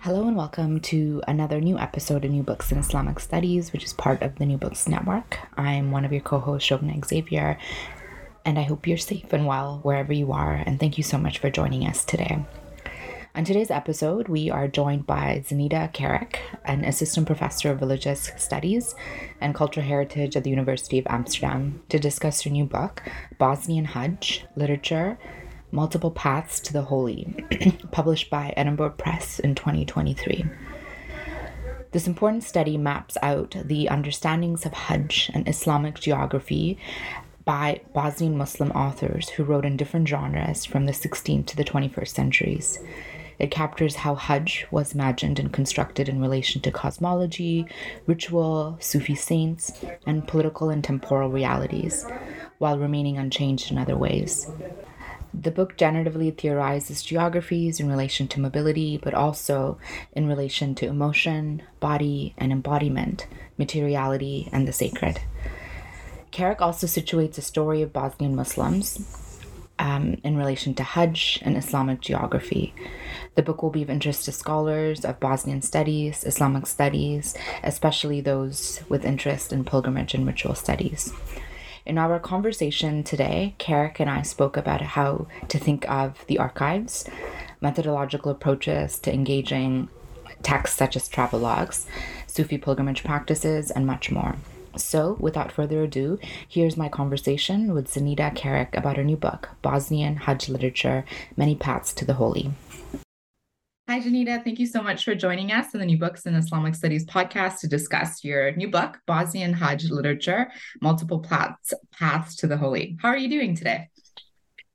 Hello and welcome to another new episode of New Books in Islamic Studies, which is part of the New Books Network. I'm one of your co hosts, Shobhana Xavier, and I hope you're safe and well wherever you are, and thank you so much for joining us today. On today's episode, we are joined by Dženita Karić, an assistant professor of religious studies and cultural heritage at the University of Amsterdam, to discuss her new book, Bosnian Hajj Literature Multiple Paths to the Holy, published by Edinburgh Press in 2023. This important study maps out the understandings of Hajj and Islamic geography by Bosnian Muslim authors who wrote in different genres from the 16th to the 21st centuries. It captures how Hajj was imagined and constructed in relation to cosmology, ritual, Sufi saints, and political and temporal realities, while remaining unchanged in other ways. The book generatively theorizes geographies in relation to mobility, but also in relation to emotion, body, and embodiment, materiality, and the sacred. Karić also situates a story of Bosnian Muslims um, in relation to Hajj and Islamic geography. The book will be of interest to scholars of Bosnian studies, Islamic studies, especially those with interest in pilgrimage and ritual studies. In our conversation today, Karić and I spoke about how to think of the archives, methodological approaches to engaging texts such as travelogues, Sufi pilgrimage practices, and much more. So, without further ado, here's my conversation with Dženita Karić about her new book, Bosnian Hajj Literature Many Paths to the Holy. Hi, Dženita. Thank you so much for joining us in the New Books in Islamic Studies podcast to discuss your new book, Bosnian Hajj Literature Multiple Paths, Paths to the Holy. How are you doing today?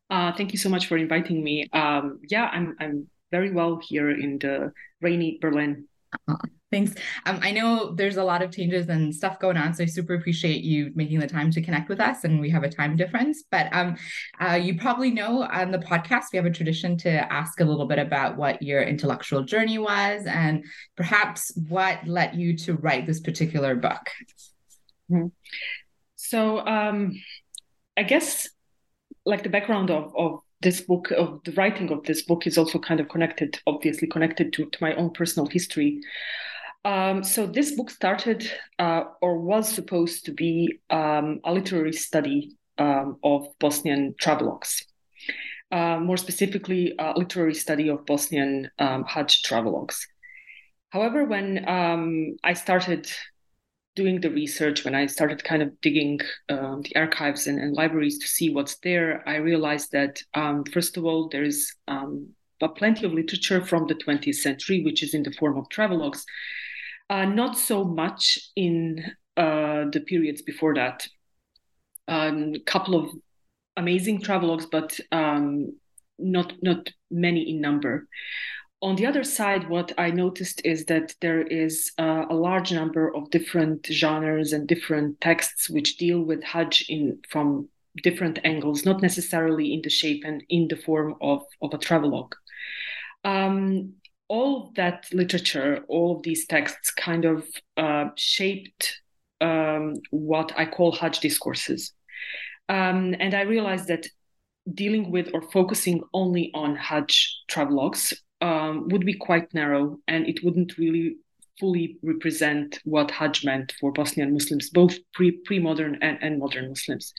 Uh, thank you so much for inviting me. Um, yeah, I'm, I'm very well here in the rainy Berlin. Thanks. Um, I know there's a lot of changes and stuff going on, so I super appreciate you making the time to connect with us. And we have a time difference, but um, uh, you probably know on the podcast we have a tradition to ask a little bit about what your intellectual journey was and perhaps what led you to write this particular book. Mm-hmm. So um, I guess like the background of, of this book of the writing of this book is also kind of connected obviously connected to, to my own personal history um, so this book started uh, or was supposed to be um, a literary study um, of Bosnian travelogues. Uh, more specifically, a literary study of Bosnian um, Hajj travelogues. However, when um, I started doing the research, when I started kind of digging um, the archives and, and, libraries to see what's there, I realized that, first of all, there is plenty of literature from the 20th century, which is in the form of travelogues, uh, not so much in uh, the periods before that. A um, couple of amazing travelogues, but um, not not many in number. On the other side, what I noticed is that there is uh, a large number of different genres and different texts which deal with Hajj in from different angles, not necessarily in the shape and in the form of, of a travelogue. Um, all of that literature, all of these texts kind of uh, shaped um, what I call Hajj discourses. Um, and I realized that dealing with or focusing only on Hajj travelogues um, would be quite narrow and it wouldn't really fully represent what Hajj meant for Bosnian Muslims, both pre modern and, and modern Muslims.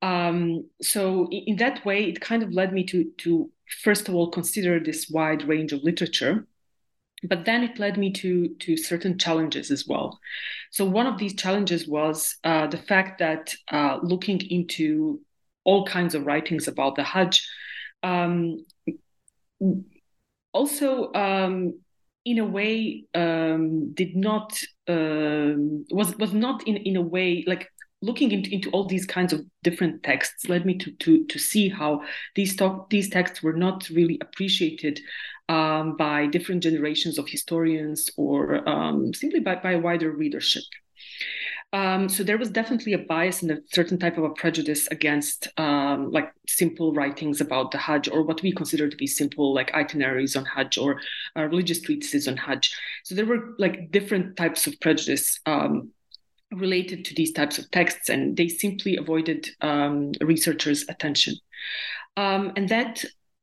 Um, so in, in, that way, it kind of led me to to first of all consider this wide range of literature but then it led me to to certain challenges as well so one of these challenges was uh, the fact that uh, looking into all kinds of writings about the hajj um, also um, in a way um, did not um, was was not in in a way like looking into, into all these kinds of different texts led me to to to see how these talk, these texts were not really appreciated um, by different generations of historians or um, simply by, by wider readership. Um, so there was definitely a bias and a certain type of a prejudice against um, like simple writings about the Hajj or what we consider to be simple like itineraries on Hajj or uh, religious treatises on Hajj. So there were like different types of prejudice um, related to these types of texts, and they simply avoided um, researchers' attention. Um, and that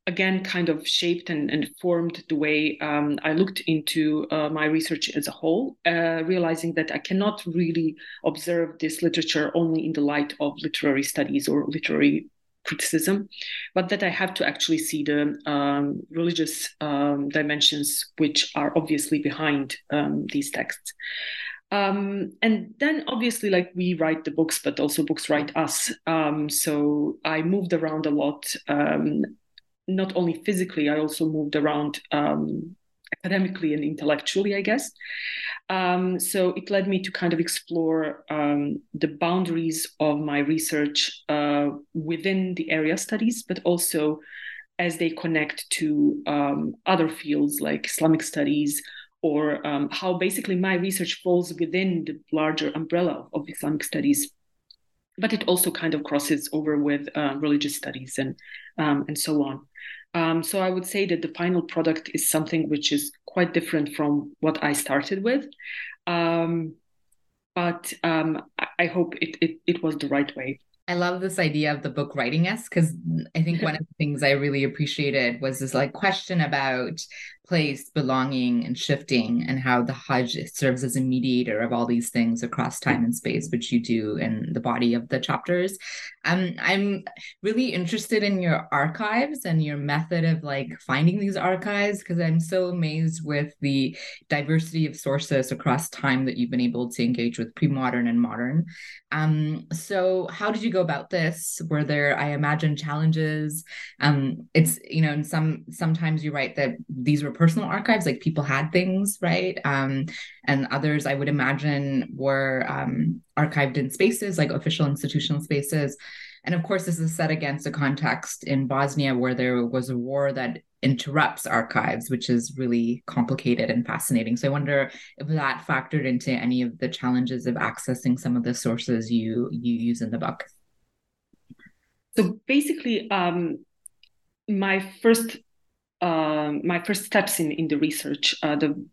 again kind of shaped and, and formed the way um, I looked into uh, my research as a whole, uh, realizing that I cannot really observe this literature only in the light of literary studies or literary criticism, but that I have to actually see the um, religious um, dimensions which are obviously behind um, these texts. Um, and then obviously like we write the books but also books write us um, so i moved around a lot um, not only physically i also moved around um, academically and intellectually i guess um, so it led me to kind of explore um, the boundaries of my research uh, within the area studies but also as they connect to other fields like islamic studies or um, how basically my research falls within the larger umbrella of Islamic studies. But it also kind of crosses over with uh, religious studies and um, and so on. Um, so I would say that the final product is something which is quite different from what I started with. Um, but um, I hope it, it, it was the right way. I love this idea of the book writing us because I think one of the things I really appreciated was this like question about place, belonging, and shifting, and how the Hajj serves as a mediator of all these things across time and space, which you do in the body of the chapters. Um, I'm really interested in your archives and your method of like finding these archives because I'm so amazed with the diversity of sources across time that you've been able to engage with pre-modern and modern. Um, so how did you go about this? Were there, I imagine, challenges? Um, it's you know, and some sometimes you write that these were personal archives, like people had things, right? Um, and others, I would imagine, were um, archived in spaces like official institutional spaces. And of course, this is set against a context in Bosnia where there was a war that interrupts archives, which is really complicated and fascinating. So I wonder if that factored into any of the challenges of accessing some of the sources you you use in the book. So basically, um, my first um, my first steps in in the research, uh, the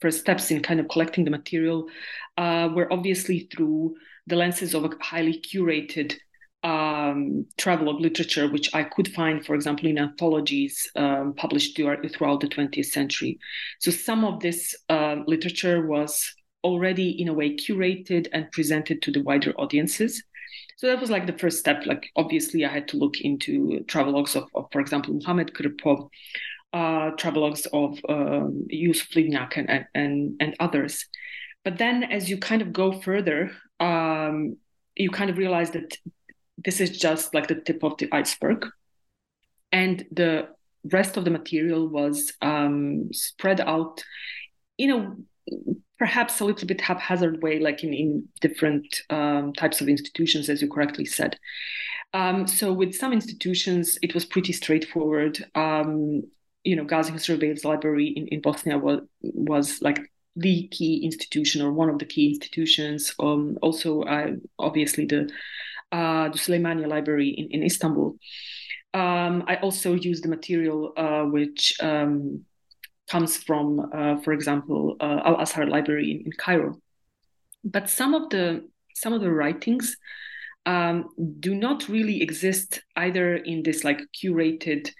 first steps in kind of collecting the material, uh, were obviously through the lenses of a highly curated um, travelogue literature, which I could find, for example, in anthologies um, published throughout the 20th century. So some of this uh, literature was already, in a way, curated and presented to the wider audiences. So that was like the first step. Like obviously, I had to look into travelogues of, of for example, Muhammad Krpo, uh, travelogues of um, Yusuf Livnjak and, and, and others. But then as you kind of go further, um, you kind of realize that this is just like the tip of the iceberg. And the rest of the material was um, spread out in a perhaps a little bit haphazard way, like in, in different um, types of institutions, as you correctly said. Um, so with some institutions, it was pretty straightforward. Um, you know, Gazi Husrev Bey's library in, in Bosnia was was like the key institution or one of the key institutions. Um, also, uh, obviously the uh, the Suleymaniye Library in, in Istanbul. Um, I also used the material uh, which um, comes from, uh, for example, uh, Al Azhar Library in, in, Cairo. But some of the some of the writings um, do not really exist either in this like curated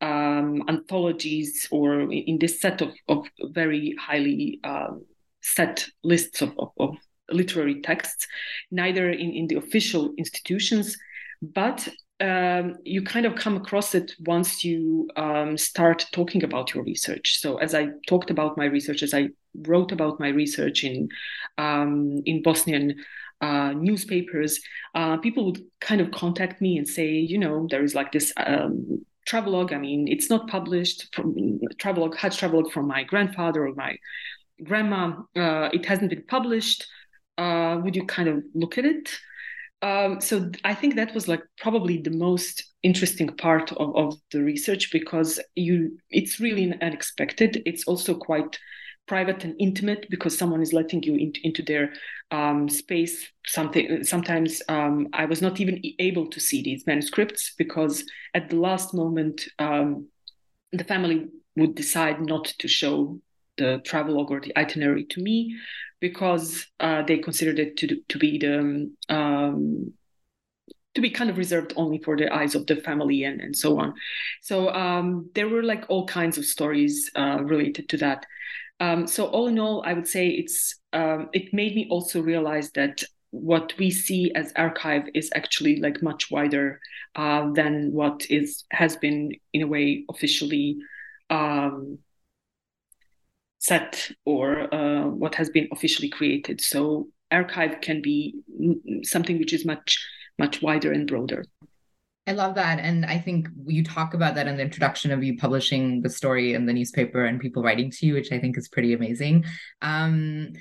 um, anthologies or in this set of, of very highly um, set lists of, of, of, literary texts, neither in, in the official institutions, but um, you kind of come across it once you um, start talking about your research. So as I talked about my research, as I wrote about my research in um, in Bosnian uh, newspapers, uh, people would kind of contact me and say, you know, there is like this um, travelogue. I mean, it's not published from travelogue, Hajj travelogue from my grandfather or my grandma. Uh, it hasn't been published. Uh, would you kind of look at it? Um, so I think that was like probably the most interesting part of, of the research because you it's really unexpected. It's also quite private and intimate because someone is letting you in, into their um, space. Something sometimes um, I was not even able to see these manuscripts because at the last moment um, the family would decide not to show the travelogue or the itinerary to me because uh, they considered it to to be the um, to be kind of reserved only for the eyes of the family and, and so on. So um, there were like all kinds of stories uh, related to that. Um, so all in all, I would say it's um, it made me also realize that what we see as archive is actually like much wider uh, than what is has been in a way officially um, set or uh, what has been officially created. So archive can be something which is much much wider and broader. I love that. And I think you talk about that in the introduction of you publishing the story in the newspaper and people writing to you, which I think is pretty amazing. Um,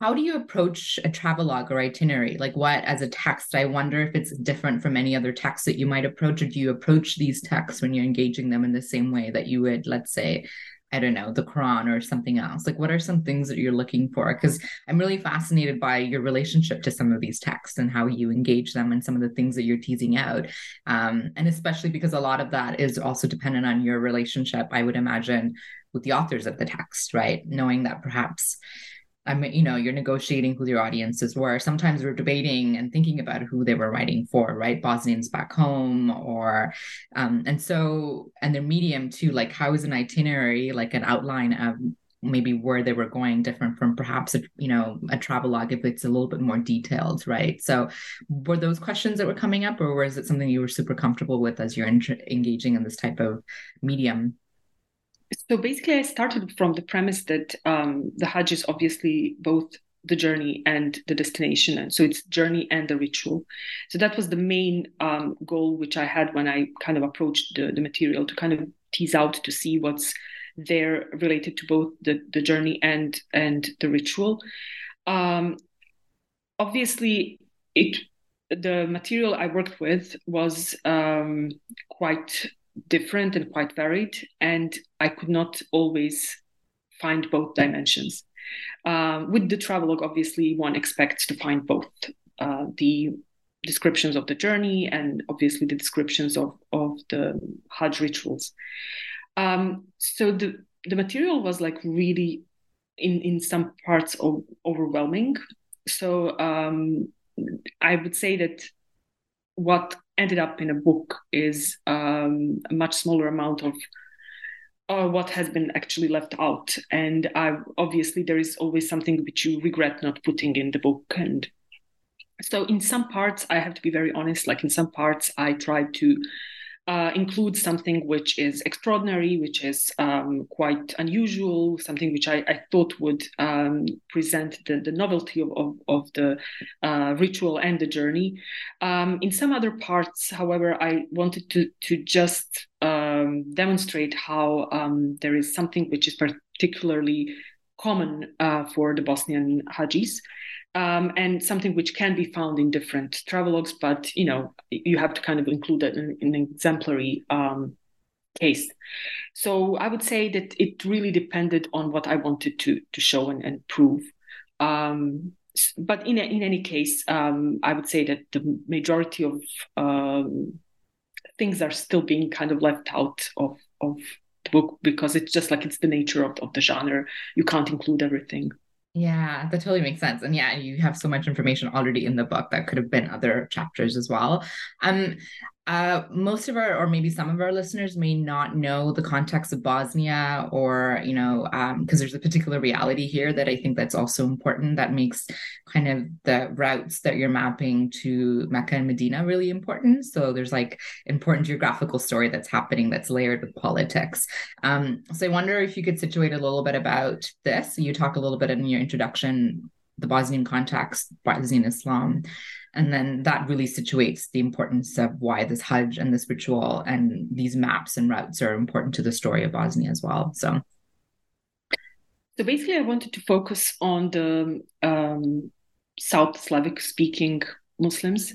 how do you approach a travelogue or itinerary? Like what as a text? I wonder if it's different from any other text that you might approach, or do you approach these texts when you're engaging them in the same way that you would, let's say, I don't know, the Quran or something else? Like, what are some things that you're looking for? Because I'm really fascinated by your relationship to some of these texts and how you engage them and some of the things that you're teasing out. Um, and especially because a lot of that is also dependent on your relationship, I would imagine, with the authors of the text, right? Knowing that perhaps I mean, you know, you're negotiating who your audiences were. Sometimes we're debating and thinking about who they were writing for, right? Bosnians back home, or um, and so and their medium too. Like, how is an itinerary, like an outline of maybe where they were going, different from perhaps a you know a travelogue if it's a little bit more detailed, right? So, were those questions that were coming up, or was it something you were super comfortable with as you're engaging in this type of medium? So basically, I started from the premise that um, the Hajj is obviously both the journey and the destination, and so it's journey and the ritual. So that was the main um, goal which I had when I kind of approached the, the material to kind of tease out to see what's there related to both the, the journey and and the ritual. Um, obviously, it the material I worked with was um, quite different and quite varied, and I could not always find both dimensions. Um, with the travelogue, obviously, one expects to find both uh, the descriptions of the journey and obviously the descriptions of, of the Hajj rituals. Um, so the, the material was like really, in, in some parts, of, overwhelming. So um, I would say that what ended up in a book is um, a much smaller amount of uh, what has been actually left out. And I, obviously, there is always something which you regret not putting in the book. And so, in some parts, I have to be very honest. Like in some parts, I tried to uh, includes something which is extraordinary, which is um, quite unusual, something which I, I thought would um, present the, the novelty of, of, of the uh, ritual and the journey. Um, in some other parts, however, I wanted to, to just um, demonstrate how um, there is something which is particularly common uh, for the Bosnian Hajis um, and something which can be found in different travelogues, but you know you have to kind of include that in, in an exemplary um, case. So I would say that it really depended on what I wanted to to show and, and prove. Um, but in in any case, um, I would say that the majority of um, things are still being kind of left out of of book because it's just like it's the nature of, of the genre. You can't include everything. Yeah, that totally makes sense. And yeah, you have so much information already in the book that could have been other chapters as well. Um, uh, most of our, or maybe some of our listeners may not know the context of Bosnia, or you know, because um, there's a particular reality here that I think that's also important. That makes kind of the routes that you're mapping to Mecca and Medina really important. So there's like important geographical story that's happening that's layered with politics. Um, so I wonder if you could situate a little bit about this. You talk a little bit in your introduction the Bosnian context, Bosnian Islam. And then that really situates the importance of why this Hajj and this ritual and these maps and routes are important to the story of Bosnia as well. So, so basically, I wanted to focus on the um, South Slavic speaking Muslims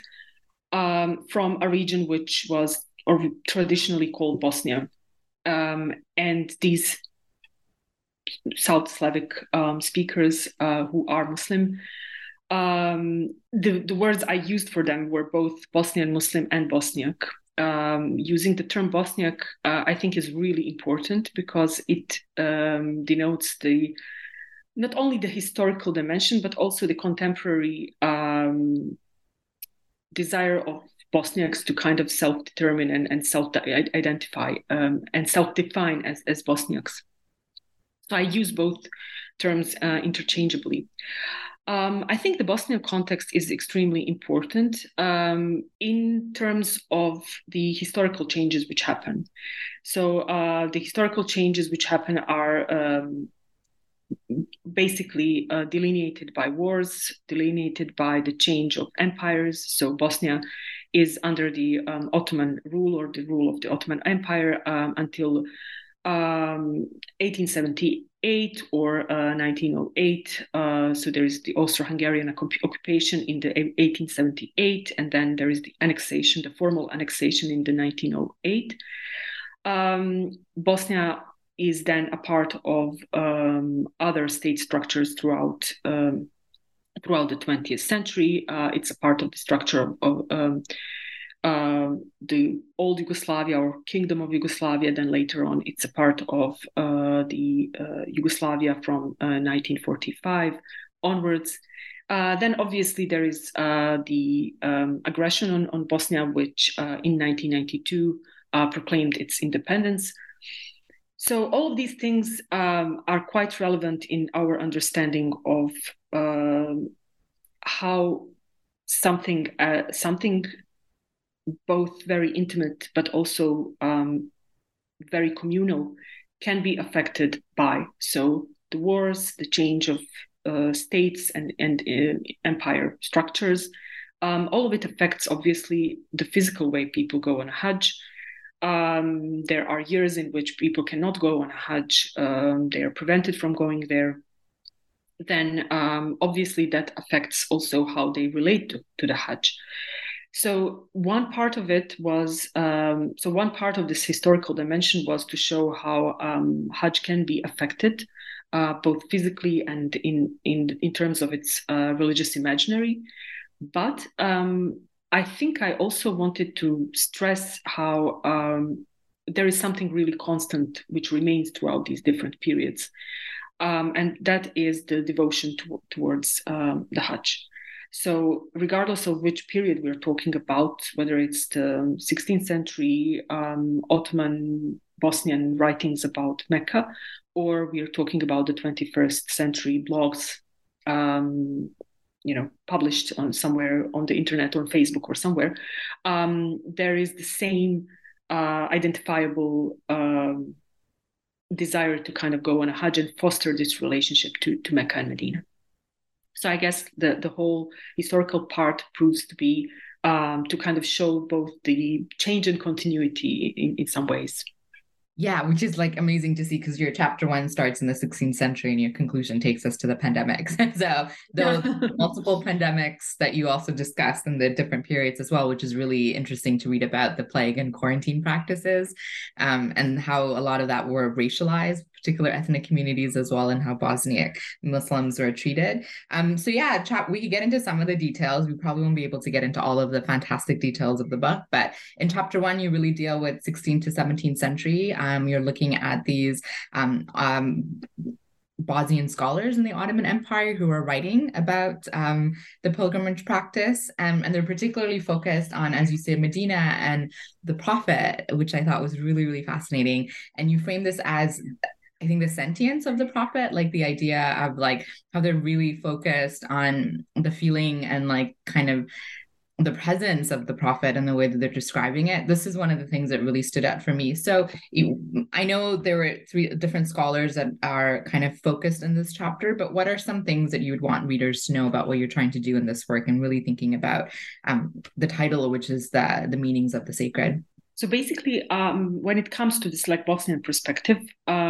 um, from a region which was or traditionally called Bosnia. Um, and these South Slavic um, speakers uh, who are Muslim, um, the, the words I used for them were both Bosnian Muslim and Bosniak. Um, using the term Bosniak, uh, I think, is really important because it um, denotes the not only the historical dimension but also the contemporary um, desire of Bosniaks to kind of self-determine and, and self-identify um, and self-define as, as Bosniaks. So I use both terms uh, interchangeably. Um, I think the Bosnian context is extremely important um, in terms of the historical changes which happen. So uh, the historical changes which happen are um, basically uh, delineated by wars, delineated by the change of empires. So Bosnia is under the um, Ottoman rule or the rule of the Ottoman Empire um, until. Um, 1870 1908 or uh, 1908. Uh, so there is the Austro-Hungarian occupation in the 1878, and then there is the annexation, the formal annexation in the 1908. Um, Bosnia is then a part of um, other state structures throughout um, throughout the 20th century. Uh, it's a part of the structure of, of um, uh, the old Yugoslavia or Kingdom of Yugoslavia. Then later on, it's a part of uh, the uh, Yugoslavia from 1945 uh, onwards. Uh, then obviously there is the um, aggression on, on, Bosnia, which in 1992 proclaimed its independence. So all of these things um, are quite relevant in our understanding of um, how something uh, something both very intimate but also um, very communal can be affected by so the wars, the change of uh, states and and uh, empire structures. Um, all of it affects obviously the physical way people go on a Hajj um, there are years in which people cannot go on a Hajj, um, they are prevented from going there. Then, um, obviously, that affects also how they relate to, to the Hajj. So, one part of it was um, so, one part of this historical dimension was to show how um, Hajj can be affected. Uh, both physically and in, in in terms of its uh, religious imaginary, but um, I think I also wanted to stress how um, there is something really constant which remains throughout these different periods. Um, and that is the devotion to, towards um, the Hajj. So, regardless of which period we're talking about, whether it's the 16th century um, Ottoman Bosnian writings about Mecca, or we are talking about the 21st century blogs um, you know published on somewhere on the internet or facebook or somewhere um, there is the same uh, identifiable um, desire to kind of go on a hajj and foster this relationship to, to mecca and medina so i guess the, the whole historical part proves to be um, to kind of show both the change and continuity in, in some ways yeah, which is like amazing to see because your chapter one starts in the 16th century and your conclusion takes us to the pandemics. so those multiple pandemics that you also discussed in the different periods as well, which is really interesting to read about the plague and quarantine practices um, and how a lot of that were racialized particular ethnic communities as well and how Bosniak Muslims were treated. Um, so yeah, chat, we could get into some of the details. We probably won't be able to get into all of the fantastic details of the book, but in chapter one, you really deal with 16th to 17th century. Um, you're looking at these um, um, Bosnian scholars in the Ottoman Empire who are writing about um, the pilgrimage practice. Um, and they're particularly focused on, as you say, Medina and the Prophet, which I thought was really, really fascinating. And you frame this as I think the sentience of the prophet, like the idea of like how they're really focused on the feeling and like kind of the presence of the prophet and the way that they're describing it this is one of the things that really stood out for me. So i know there were three different scholars that are kind of focused in this chapter but what are some things that you would want readers to know about what you're trying to do in this work and really thinking about um, the title which is the the meanings of the sacred? So basically, um, when it comes to this like Bosnian perspective,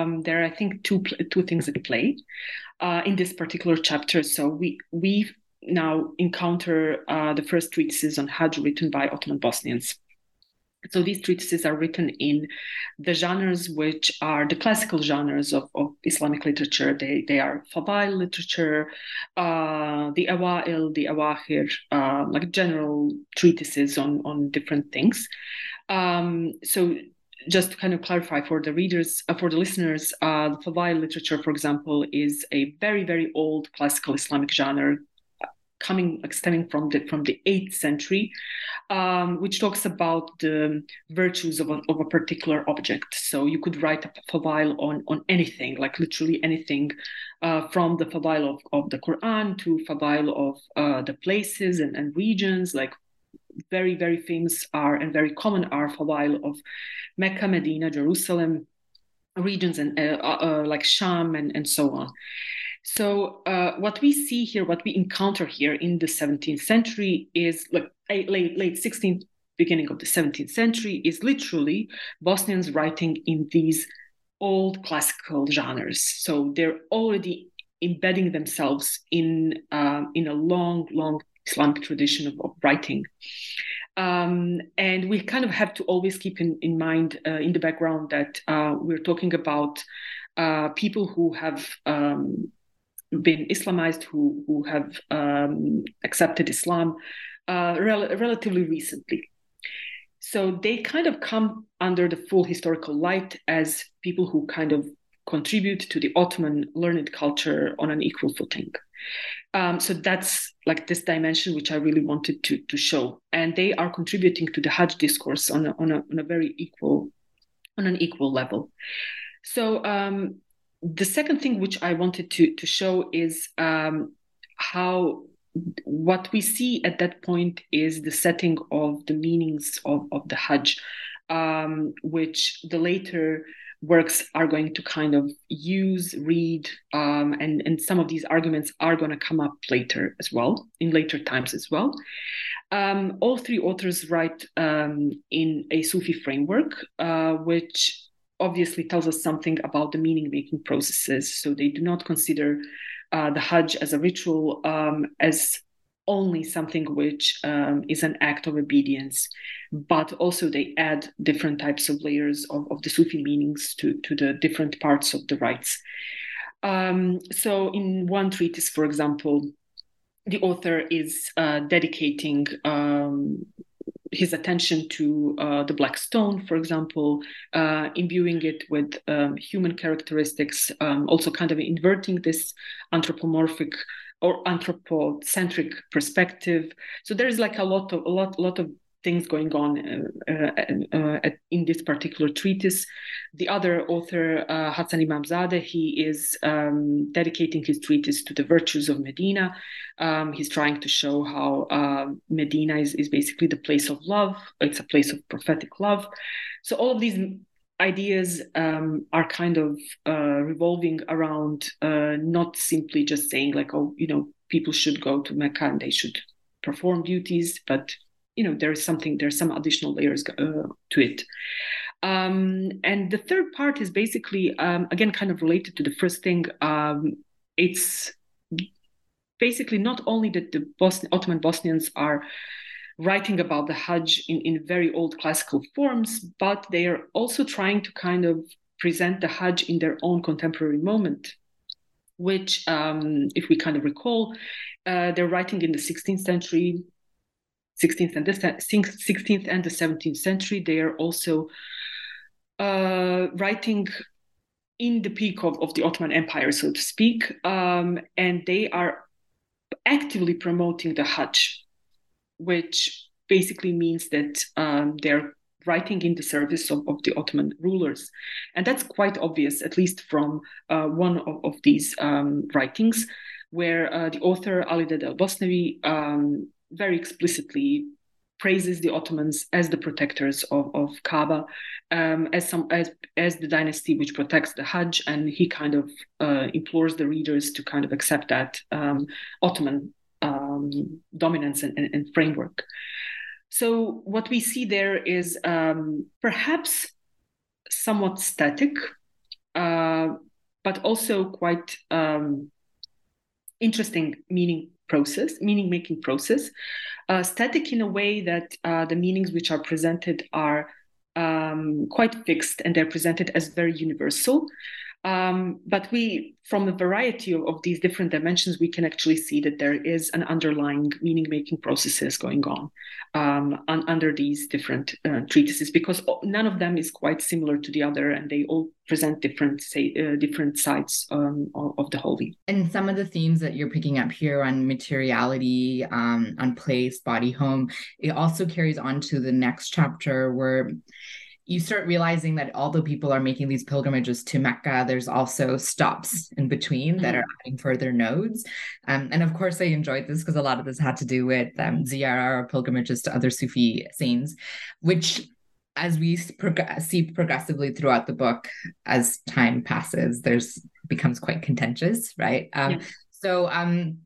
um, there are I think two two things at play uh, in this particular chapter. So we we now encounter uh, the first treatises on Hajj written by Ottoman Bosnians. So these treatises are written in the genres which are the classical genres of, of Islamic literature. They, they are Fadail literature, uh, the Awa'il, the Awahir, uh, like general treatises on, on different things. Um, so just to kind of clarify for the readers, uh, for the listeners, uh, the Fadail literature, for example, is a very, very old classical Islamic genre coming like stemming from the from the eighth century, um, which talks about the virtues of a, of a particular object. So you could write a fadail on on anything, like literally anything, uh, from the fadail of, of the Quran to fadail of uh, the places and, and regions, like very very famous are and very common are fadail of Mecca, Medina, Jerusalem regions and uh, uh, uh like Sham and, and so on. So uh, what we see here, what we encounter here in the 17th century is like late late 16th, beginning of the 17th century is literally Bosnians writing in these old classical genres. So they're already embedding themselves in um, in a long, long Islamic tradition of, of writing. Um, and we kind of have to always keep in, in mind uh, in the background that uh, we're talking about uh, people who have um, been Islamized, who who have um, accepted Islam uh, rel- relatively recently. So they kind of come under the full historical light as people who kind of contribute to the Ottoman learned culture on an equal footing. Um, so that's like this dimension which I really wanted to to show, and they are contributing to the Hajj discourse on a, on a, on a very equal on an equal level. So um, the second thing which I wanted to to show is um, how what we see at that point is the setting of the meanings of, of the Hajj, um, which the later works are going to kind of use, read, um, and, and some of these arguments are going to come up later as well, in later times as well. Um, all three authors write um, in a Sufi framework, uh, which obviously tells us something about the meaning making processes. So they do not consider uh, the Hajj as a ritual, um, as only something which um, is an act of obedience, but also they add different types of layers of, of the Sufi meanings to, to the different parts of the rites. Um, so, in one treatise, for example, the author is uh, dedicating um, his attention to uh, the black stone, for example, uh, imbuing it with um, human characteristics, um, also kind of inverting this anthropomorphic or anthropocentric perspective. So there is like a lot of a lot lot of things going on uh, uh, uh, in this particular treatise. The other author, uh, Hassan Imamzadeh, he is um, dedicating his treatise to the virtues of Medina. Um, he's trying to show how uh, Medina is, is basically the place of love, it's a place of prophetic love. So, all of these ideas um, are kind of uh, revolving around uh, not simply just saying, like, oh, you know, people should go to Mecca and they should perform duties, but you know there is something there's some additional layers uh, to it. Um, and the third part is basically um, again kind of related to the first thing um, it's basically not only that the ottoman bosnians are writing about the hajj in, in very old classical forms but they are also trying to kind of present the hajj in their own contemporary moment which um, if we kind of recall uh, they're writing in the 16th century 16th and the 16th and the 17th century. They are also uh, writing in the peak of, of the Ottoman Empire, so to speak, um, and they are actively promoting the Hajj, which basically means that um, they're writing in the service of, of, the Ottoman rulers. And that's quite obvious, at least from uh, one of, of these um, writings, where uh, the author Ali Dede al Bosnawi um, very explicitly praises the Ottomans as the protectors of, of Kaaba, um, as some as as the dynasty which protects the Hajj, and he kind of uh, implores the readers to kind of accept that um, Ottoman um, dominance and, and, framework. So what we see there is um, perhaps somewhat static, uh, but also quite um, interesting meaning process, meaning making process, uh, static in a way that uh, the meanings which are presented are um, quite fixed and they're presented as very universal. Um, but we, from a variety of, of, these different dimensions, we can actually see that there is an underlying meaning making processes going on um, un- under these different uh, treatises because none of them is quite similar to the other and they all present different say uh, different sides um, of, of, the holy and some of the themes that you're picking up here on materiality um, on place body home it also carries on to the next chapter where you start realizing that although people are making these pilgrimages to Mecca, there's also stops in between that are mm-hmm. adding further nodes. Um, and of course, I enjoyed this because a lot of this had to do with um, ziyarah or pilgrimages to other Sufi saints, which as we prog- see progressively throughout the book as time passes there's becomes quite contentious right um, yeah. so um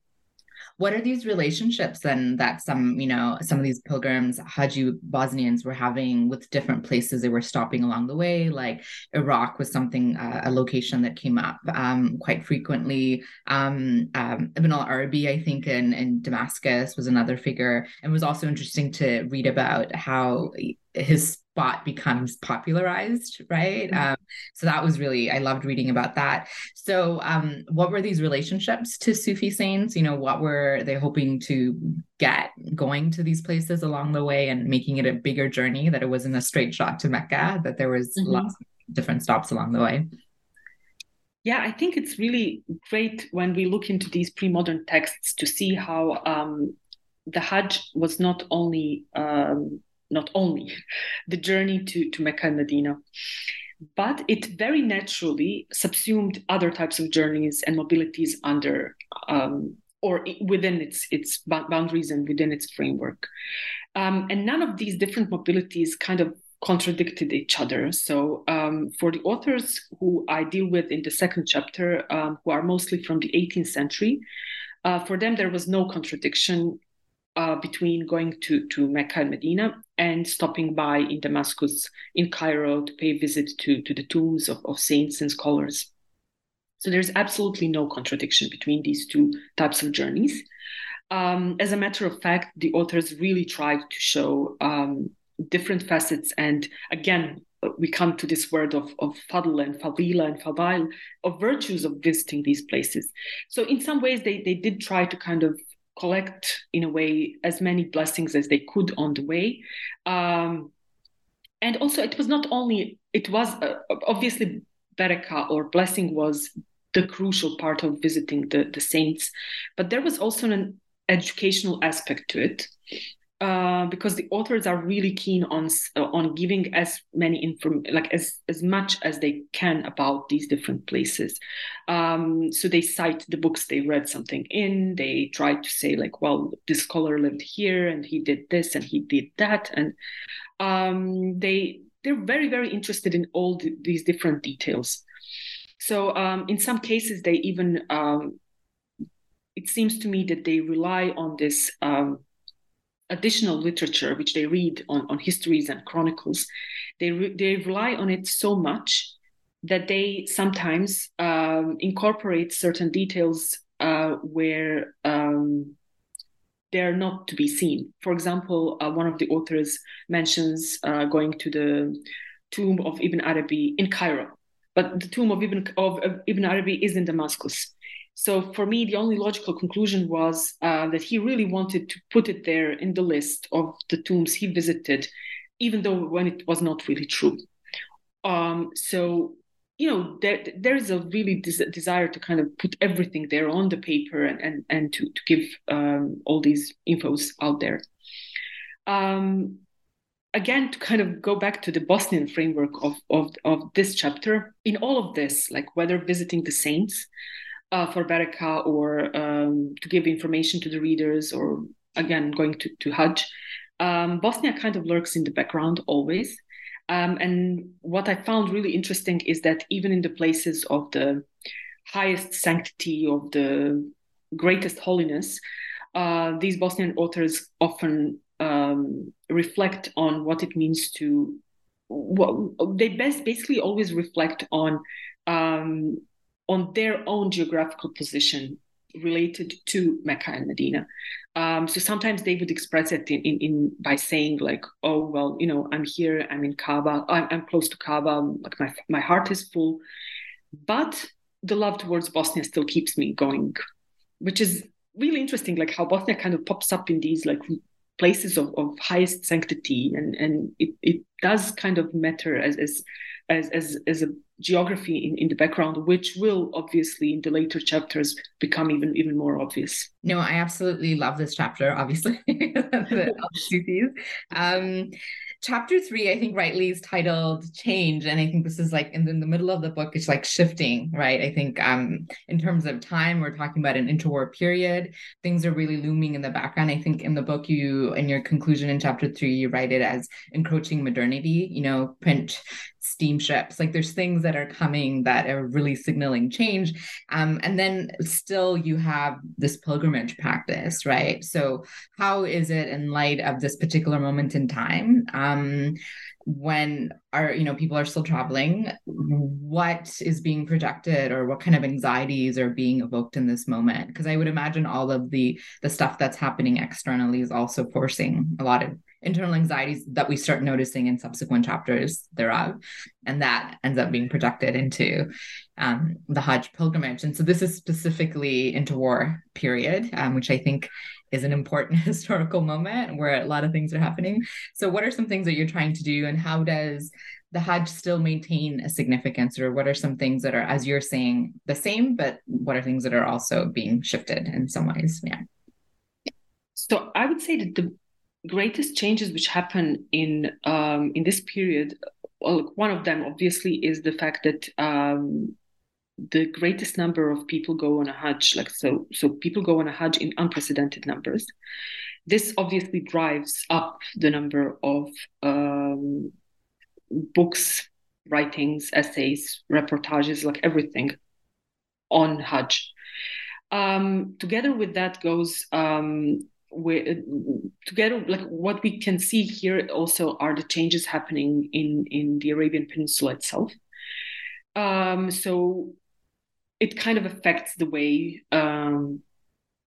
what are these relationships then that some you know some of these pilgrims haji bosnians were having with different places they were stopping along the way? Like iraq was something uh, a location that came up um, quite frequently. Um, um, ibn al-arabi i think in, in damascus was another figure. And it was also interesting to read about how his spot becomes popularized right mm-hmm. um, so that was really i loved reading about that so um, what were these relationships to sufi saints you know what were they hoping to get going to these places along the way and making it a bigger journey that it wasn't a straight shot to mecca that there was mm-hmm. lots of different stops along the way yeah, I think it's really great when we look into these pre-modern texts to see how um, the Hajj was not only um, not only the journey to, to Mecca and Medina, but it very naturally subsumed other types of journeys and mobilities under um, or within its its boundaries and within its framework. Um, and none of these different mobilities kind of contradicted each other. So um, for the authors who I deal with in the second chapter, um, who are mostly from the 18th century, uh, for them there was no contradiction uh, between going to, to Mecca and Medina and stopping by in Damascus, in Cairo, to pay visit to, to the tombs of, of saints and scholars. So there's absolutely no contradiction between these two types of journeys. Um, as a matter of fact, the authors really tried to show um, different facets. And again, we come to this word of, of fadl and fadila and fadail, of virtues of visiting these places. So in some ways, they, they did try to kind of collect in a way as many blessings as they could on the way. Um, and also it was not only it was uh, obviously barakah or blessing was the crucial part of visiting the, the saints but there was also an educational aspect to it uh, because the authors are really keen on uh, on giving as many inform like as as much as they can about these different places. Um, so they cite the books they read something in. They try to say like, well, this scholar lived here and he did this and he did that, and um, they they're very very interested in all th- these different details. So um, in some cases, they even um, it seems to me that they rely on this um, additional literature which they read on, on histories and chronicles they, re- they rely on it so much that they sometimes um, incorporate certain details uh, where um, they're not to be seen. For example uh, one of the authors mentions uh, going to the tomb of ibn arabi in cairo. But the tomb of ibn, of, of ibn arabi is in damascus so for me, the only logical conclusion was uh, that he really wanted to put it there in the list of the tombs he visited, even though when it was not really true. Um, so you know there there is a really des- desire to kind of put everything there on the paper and and, and to to give um, all these infos out there. Um, again to kind of go back to the bosnian framework of, of, of this chapter in all of this like whether visiting the saints uh, for Barakah or um, to give information to the readers or again going to, to Hajj. Um, Bosnia kind of lurks in the background always. Um, and what I found really interesting is that even in the places of the highest sanctity, of the greatest holiness, uh, these Bosnian authors often um, reflect on what it means to. Well, they best basically always reflect on um, on their own geographical position related to Mecca and Medina. Um, so sometimes they would express it in, in, in, by saying like, "Oh well, you know, I'm here, I'm in Kaaba, I'm, I'm close to Kaaba, like my my heart is full, but the love towards Bosnia still keeps me going," which is really interesting. Like how Bosnia kind of pops up in these like places of, of highest sanctity, and and it, it does kind of matter as as as as, as a geography in, in the background, which will obviously in the later chapters become even even more obvious. No, I absolutely love this chapter, obviously. um, chapter three, I think rightly is titled Change. And I think this is like in the, in the, middle of the book, it's like shifting, right? I think um, in terms of time, we're talking about an interwar period. Things are really looming in the background. I think in the book, you, in your conclusion in chapter three, you write it as encroaching modernity, you know, print steamships. Like there's things that are coming that are really signaling change. Um, and then still you have this pilgrimage practice, right? So how is it in light of this particular moment in time? Um, when are you know people are still traveling what is being projected or what kind of anxieties are being evoked in this moment because i would imagine all of the the stuff that's happening externally is also forcing a lot of internal anxieties that we start noticing in subsequent chapters thereof. And that ends up being projected into um, the Hajj pilgrimage. And so this is specifically interwar period, um, which I think is an important historical moment where a lot of things are happening. So what are some things that you're trying to do and how does the Hajj still maintain a significance or what are some things that are, as you're saying, the same, but what are things that are also being shifted in some ways? Yeah. So I would say that the greatest changes which happen in um, in this period, well, one of them obviously is the fact that um, the greatest number of people go on a Hajj, like so, so people go on a Hajj in unprecedented numbers. This obviously drives up the number of um, books, writings, essays, reportages, like everything on Hajj. Um, together with that goes um, we, together like what we can see here also are the changes happening in in the arabian peninsula itself. Um, so it kind of affects the way um,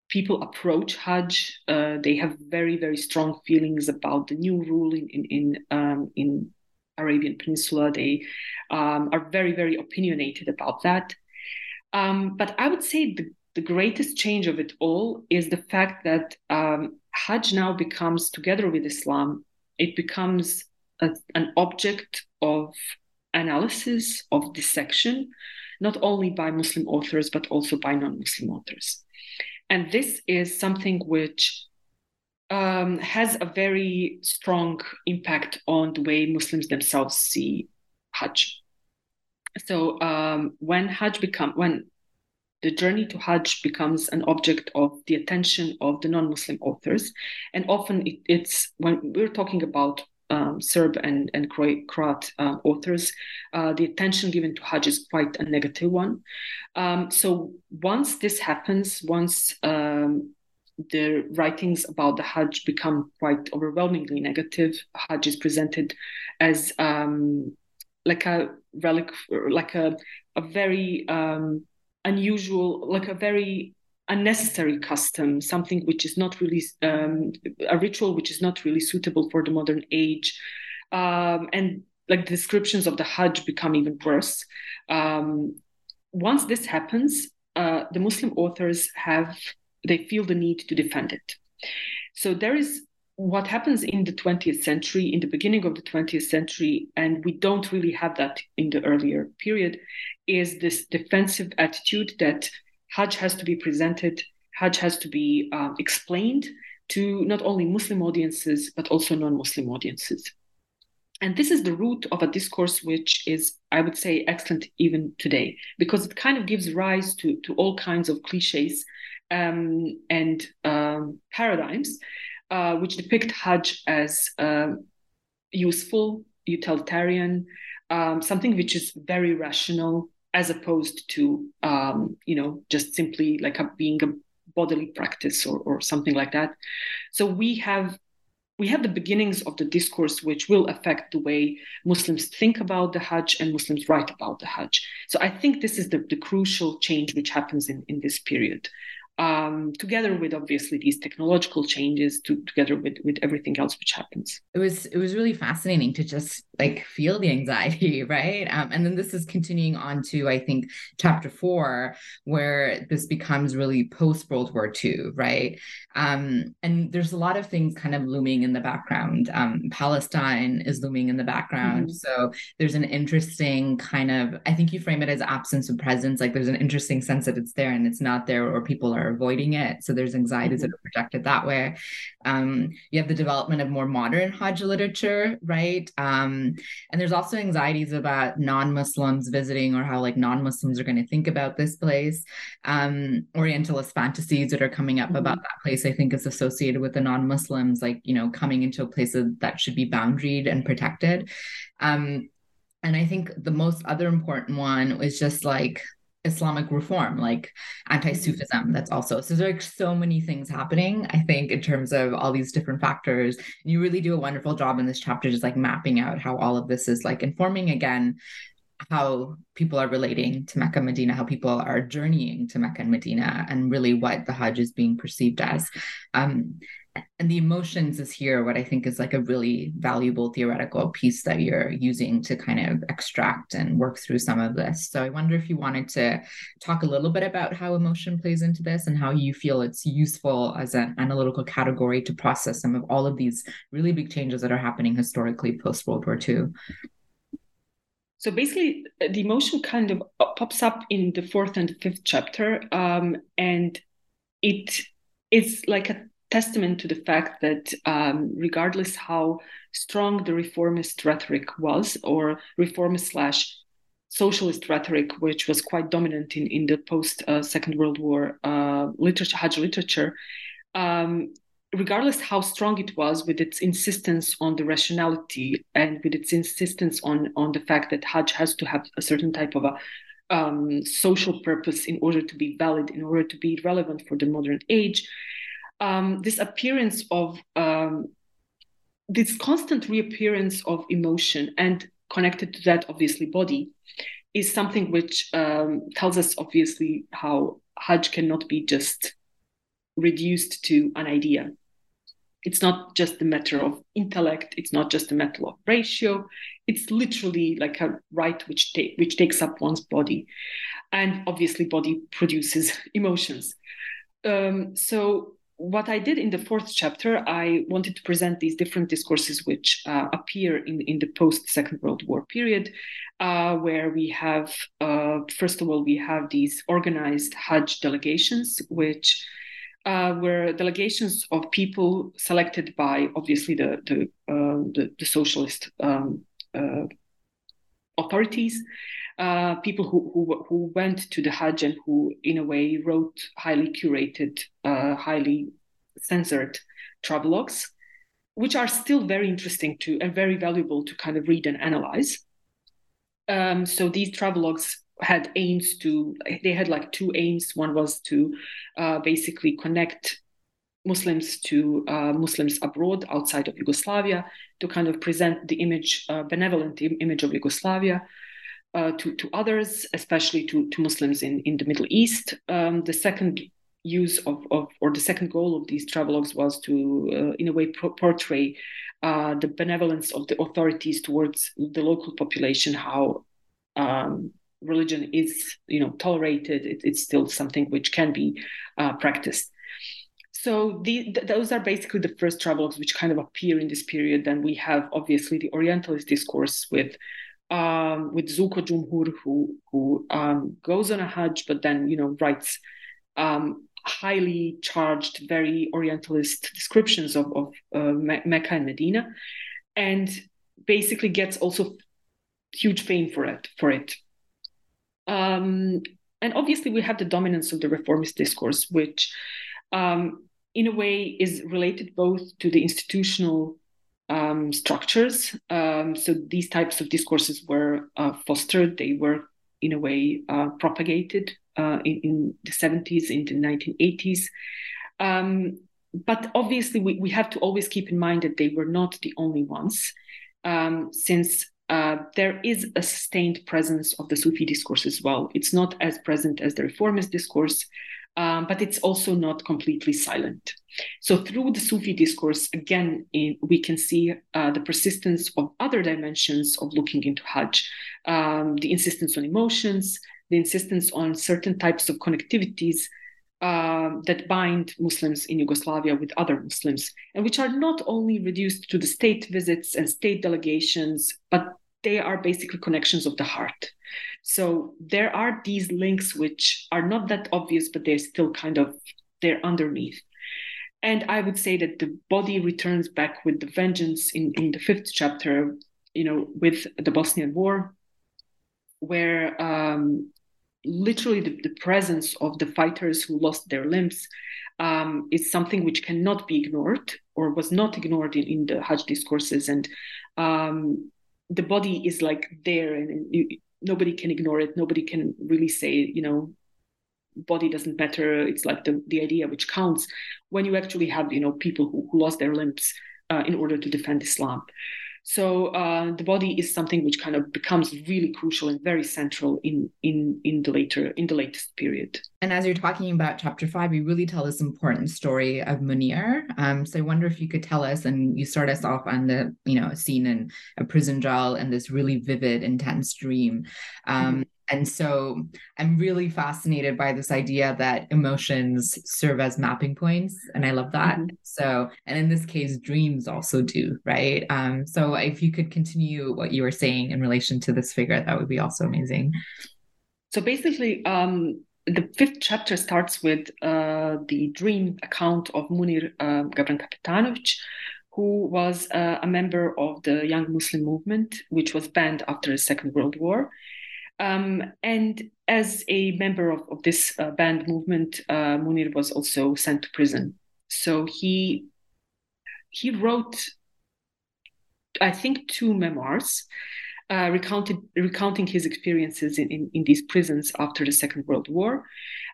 people approach hajj. Uh, they have very very strong feelings about the new rule in in in, um, in arabian peninsula. They um, are very very opinionated about that. Um, but i would say the the greatest change of it all is the fact that um, Hajj now becomes, together with Islam, it becomes a, an object of analysis, of dissection, not only by Muslim authors, but also by non Muslim authors. And this is something which um, has a very strong impact on the way Muslims themselves see Hajj. So um, when Hajj become when the journey to Hajj becomes an object of the attention of the non-Muslim authors, and often it, it's when we're talking about um, Serb and and Croat uh, authors, uh, the attention given to Hajj is quite a negative one. Um, so once this happens, once um, the writings about the Hajj become quite overwhelmingly negative, Hajj is presented as um, like a relic, like a a very um, unusual, like a very unnecessary custom, something which is not really um, a ritual which is not really suitable for the modern age. Um, and like the descriptions of the Hajj become even worse. Um, once this happens, uh, the Muslim authors have they feel the need to defend it. So there is what happens in the 20th century, in the beginning of the 20th century, and we don't really have that in the earlier period, is this defensive attitude that Hajj has to be presented, Hajj has to be um, explained to not only Muslim audiences, but also non Muslim audiences. And this is the root of a discourse which is, I would say, excellent even today, because it kind of gives rise to, to all kinds of cliches um, and um, paradigms uh, which depict Hajj as uh, useful, utilitarian, um, something which is very rational, as opposed to um, you know just simply like a, being a bodily practice or, or something like that. So we have we have the beginnings of the discourse which will affect the way muslims think about the hajj and muslims write about the hajj. So i think this is the, the crucial change which happens in, in this period um, together with obviously these technological changes to, together with with everything else which happens. It was it was really fascinating to just like feel the anxiety right? Um, and then this is continuing on to i think chapter four where this becomes really post world war ii right? Um, and there's a lot of things kind of looming in the background. Um, palestine is looming in the background. Mm-hmm. so there's an interesting kind of i think you frame it as absence of presence. Like there's an interesting sense that it's there and it's not there or people are avoiding it. So there's anxieties mm-hmm. that are projected that way. Um, you have the development of more modern Hajj literature, right? Um, and there's also anxieties about non-Muslims visiting or how like non-Muslims are going to think about this place. Um, Orientalist fantasies that are coming up mm-hmm. about that place, I think, is associated with the non-Muslims, like you know, coming into a place that should be boundaried and protected. Um, and I think the most other important one was just like Islamic reform, like anti Sufism. Mm-hmm. That's also so there's like so many things happening, I think, in terms of all these different factors. You really do a wonderful job in this chapter, just like mapping out how all of this is like informing again how people are relating to Mecca and Medina, how people are journeying to Mecca and Medina, and really what the Hajj is being perceived as. Um, and the emotions is here what i think is like a really valuable theoretical piece that you're using to kind of extract and work through some of this so i wonder if you wanted to talk a little bit about how emotion plays into this and how you feel it's useful as an analytical category to process some of all of these really big changes that are happening historically post world war ii so basically the emotion kind of pops up in the fourth and fifth chapter um, and it is like a testament to the fact that um, regardless how strong the reformist rhetoric was or reformist slash socialist rhetoric which was quite dominant in, in the post uh, second world war uh, literature hajj literature um, regardless how strong it was with its insistence on the rationality and with its insistence on on the fact that hajj has to have a certain type of a um, social purpose in order to be valid in order to be relevant for the modern age um, this appearance of um, this constant reappearance of emotion and connected to that obviously body is something which um, tells us obviously how hajj cannot be just reduced to an idea. It's not just a matter of intellect it's not just a matter of ratio it's literally like a rite which, ta- which takes up one's body. And obviously body produces emotions. Um, so what I did in the fourth chapter, I wanted to present these different discourses which uh, appear in, in the post Second World War period, uh, where we have, uh, first of all, we have these organized Hajj delegations, which uh, were delegations of people selected by obviously the, the, uh, the, the, socialist um, uh, authorities. Uh, people who, who, who went to the Hajj and who, in a way, wrote highly curated, uh, highly censored travelogues, which are still very interesting to and very valuable to kind of read and analyze. Um, so these travelogues had aims to they had like two aims. One was to uh, basically connect Muslims to uh, Muslims abroad outside of Yugoslavia to kind of present the image, uh, benevolent image of Yugoslavia uh, to, to others, especially to, to Muslims in, in the Middle East. Um, the second use of, of, or the second goal of these travelogues was to, uh, in a way, pro- portray uh, the benevolence of the authorities towards the local population, how um, religion is, you know, tolerated. It, it's still something which can be uh, practiced. So the, th- those are basically the first travelogues which kind of appear in this period. Then we have obviously the Orientalist discourse with um, with Zuko Džumhur, who who um, goes on a Hajj, but then you know writes um, highly charged, very Orientalist descriptions of, of uh, Mecca and Medina, and basically gets also huge fame for it. For it, um, and obviously we have the dominance of the reformist discourse, which, um, in a way, is related both to the institutional um, structures. Um, so these types of discourses were uh, fostered; they were, in a way, uh, propagated uh, in, in, the 70s, in the 1980s. Um, but obviously, we, we have to always keep in mind that they were not the only ones, um, since uh, there is a sustained presence of the Sufi discourse as well. It's not as present as the reformist discourse, um, but it's also not completely silent. So, through the Sufi discourse, again, in, we can see uh, the persistence of other dimensions of looking into Hajj um, the insistence on emotions, the insistence on certain types of connectivities uh, that bind Muslims in Yugoslavia with other Muslims, and which are not only reduced to the state visits and state delegations, but they are basically connections of the heart. So there are these links which are not that obvious, but they're still kind of they're underneath. And I would say that the body returns back with the vengeance in, in the fifth chapter, you know, with the Bosnian War, where um, literally the, the, presence of the fighters who lost their limbs um, is something which cannot be ignored or was not ignored in, in the Hajj discourses. And um, the body is like there and you, nobody can ignore it. Nobody can really say, you know, body doesn't matter. It's like the, the idea which counts when you actually have, you know, people who, who lost their limbs uh, in order to defend Islam. So uh, the body is something which kind of becomes really crucial and very central in in in the later in the latest period. And as you're talking about chapter five, you really tell this important story of Munir. Um, so I wonder if you could tell us, and you start us off on the you know scene in a prison jail and this really vivid, intense dream. Um, mm-hmm and so I'm really fascinated by this idea that emotions serve as mapping points. And I love that. Mm-hmm. So, and in this case, dreams also do, right? Um, so if you could continue what you were saying in relation to this figure, that would be also amazing. So basically, um, the fifth chapter starts with uh, the dream account of Munir uh, Gavrankapetanović, who was uh, a member of the Young Muslim movement, which was banned after the Second World War. Um, and as a member of, of this uh, banned movement, uh, Munir was also sent to prison. So he he wrote, I think, two memoirs, uh, recounted recounting his experiences in, in, in, these prisons after the Second World War.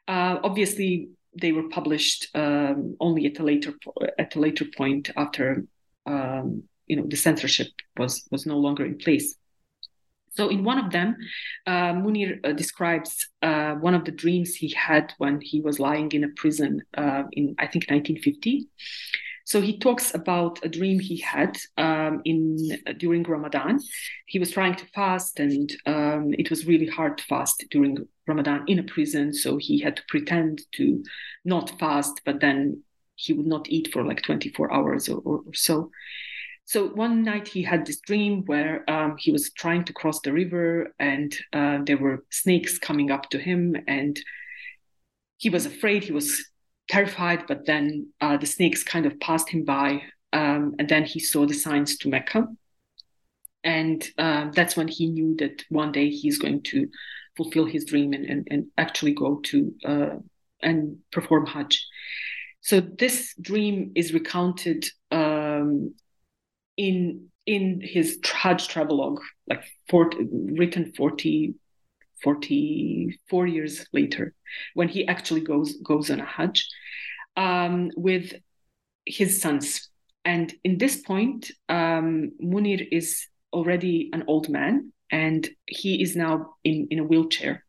Uh, obviously, they were published um, only at a later at a later point after um, you know the censorship was was no longer in place. So, in one of them, uh, Munir uh, describes uh, one of the dreams he had when he was lying in a prison uh, in, I think, 1950. So he talks about a dream he had um, in during Ramadan. He was trying to fast, and um, it was really hard to fast during Ramadan in a prison. So he had to pretend to not fast, but then he would not eat for like 24 hours or, or, or so. So one night he had this dream where um, he was trying to cross the river and uh, there were snakes coming up to him and he was afraid, he was terrified, but then uh, the snakes kind of passed him by um, and then he saw the signs to Mecca. And um, that's when he knew that one day he's going to fulfill his dream and, and, and actually go to uh, and perform Hajj. So this dream is recounted um, in in his Hajj travelogue, like 40, written 40, 44 years later, when he actually goes goes on a Hajj um, with his sons. And in this point, um, Munir is already an old man and he is now in, in a wheelchair.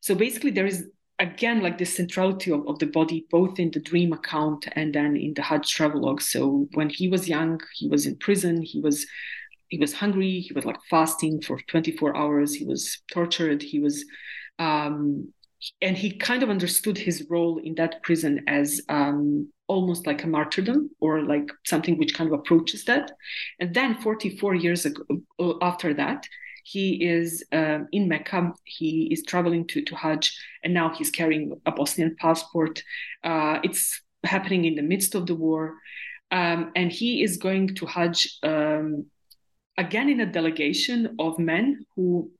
So basically, there is again like the centrality of, of the body both in the dream account and then in the hajj travelogue so when he was young he was in prison he was he was hungry he was like fasting for 24 hours he was tortured he was um and he kind of understood his role in that prison as um, almost like a martyrdom or like something which kind of approaches that. And then 44 years ago, uh, after that, he is um, in Mecca. He is traveling to, to Hajj, and now he's carrying a Bosnian passport. Uh, it's happening in the midst of the war. Um, and he is going to Hajj um, again in a delegation of men who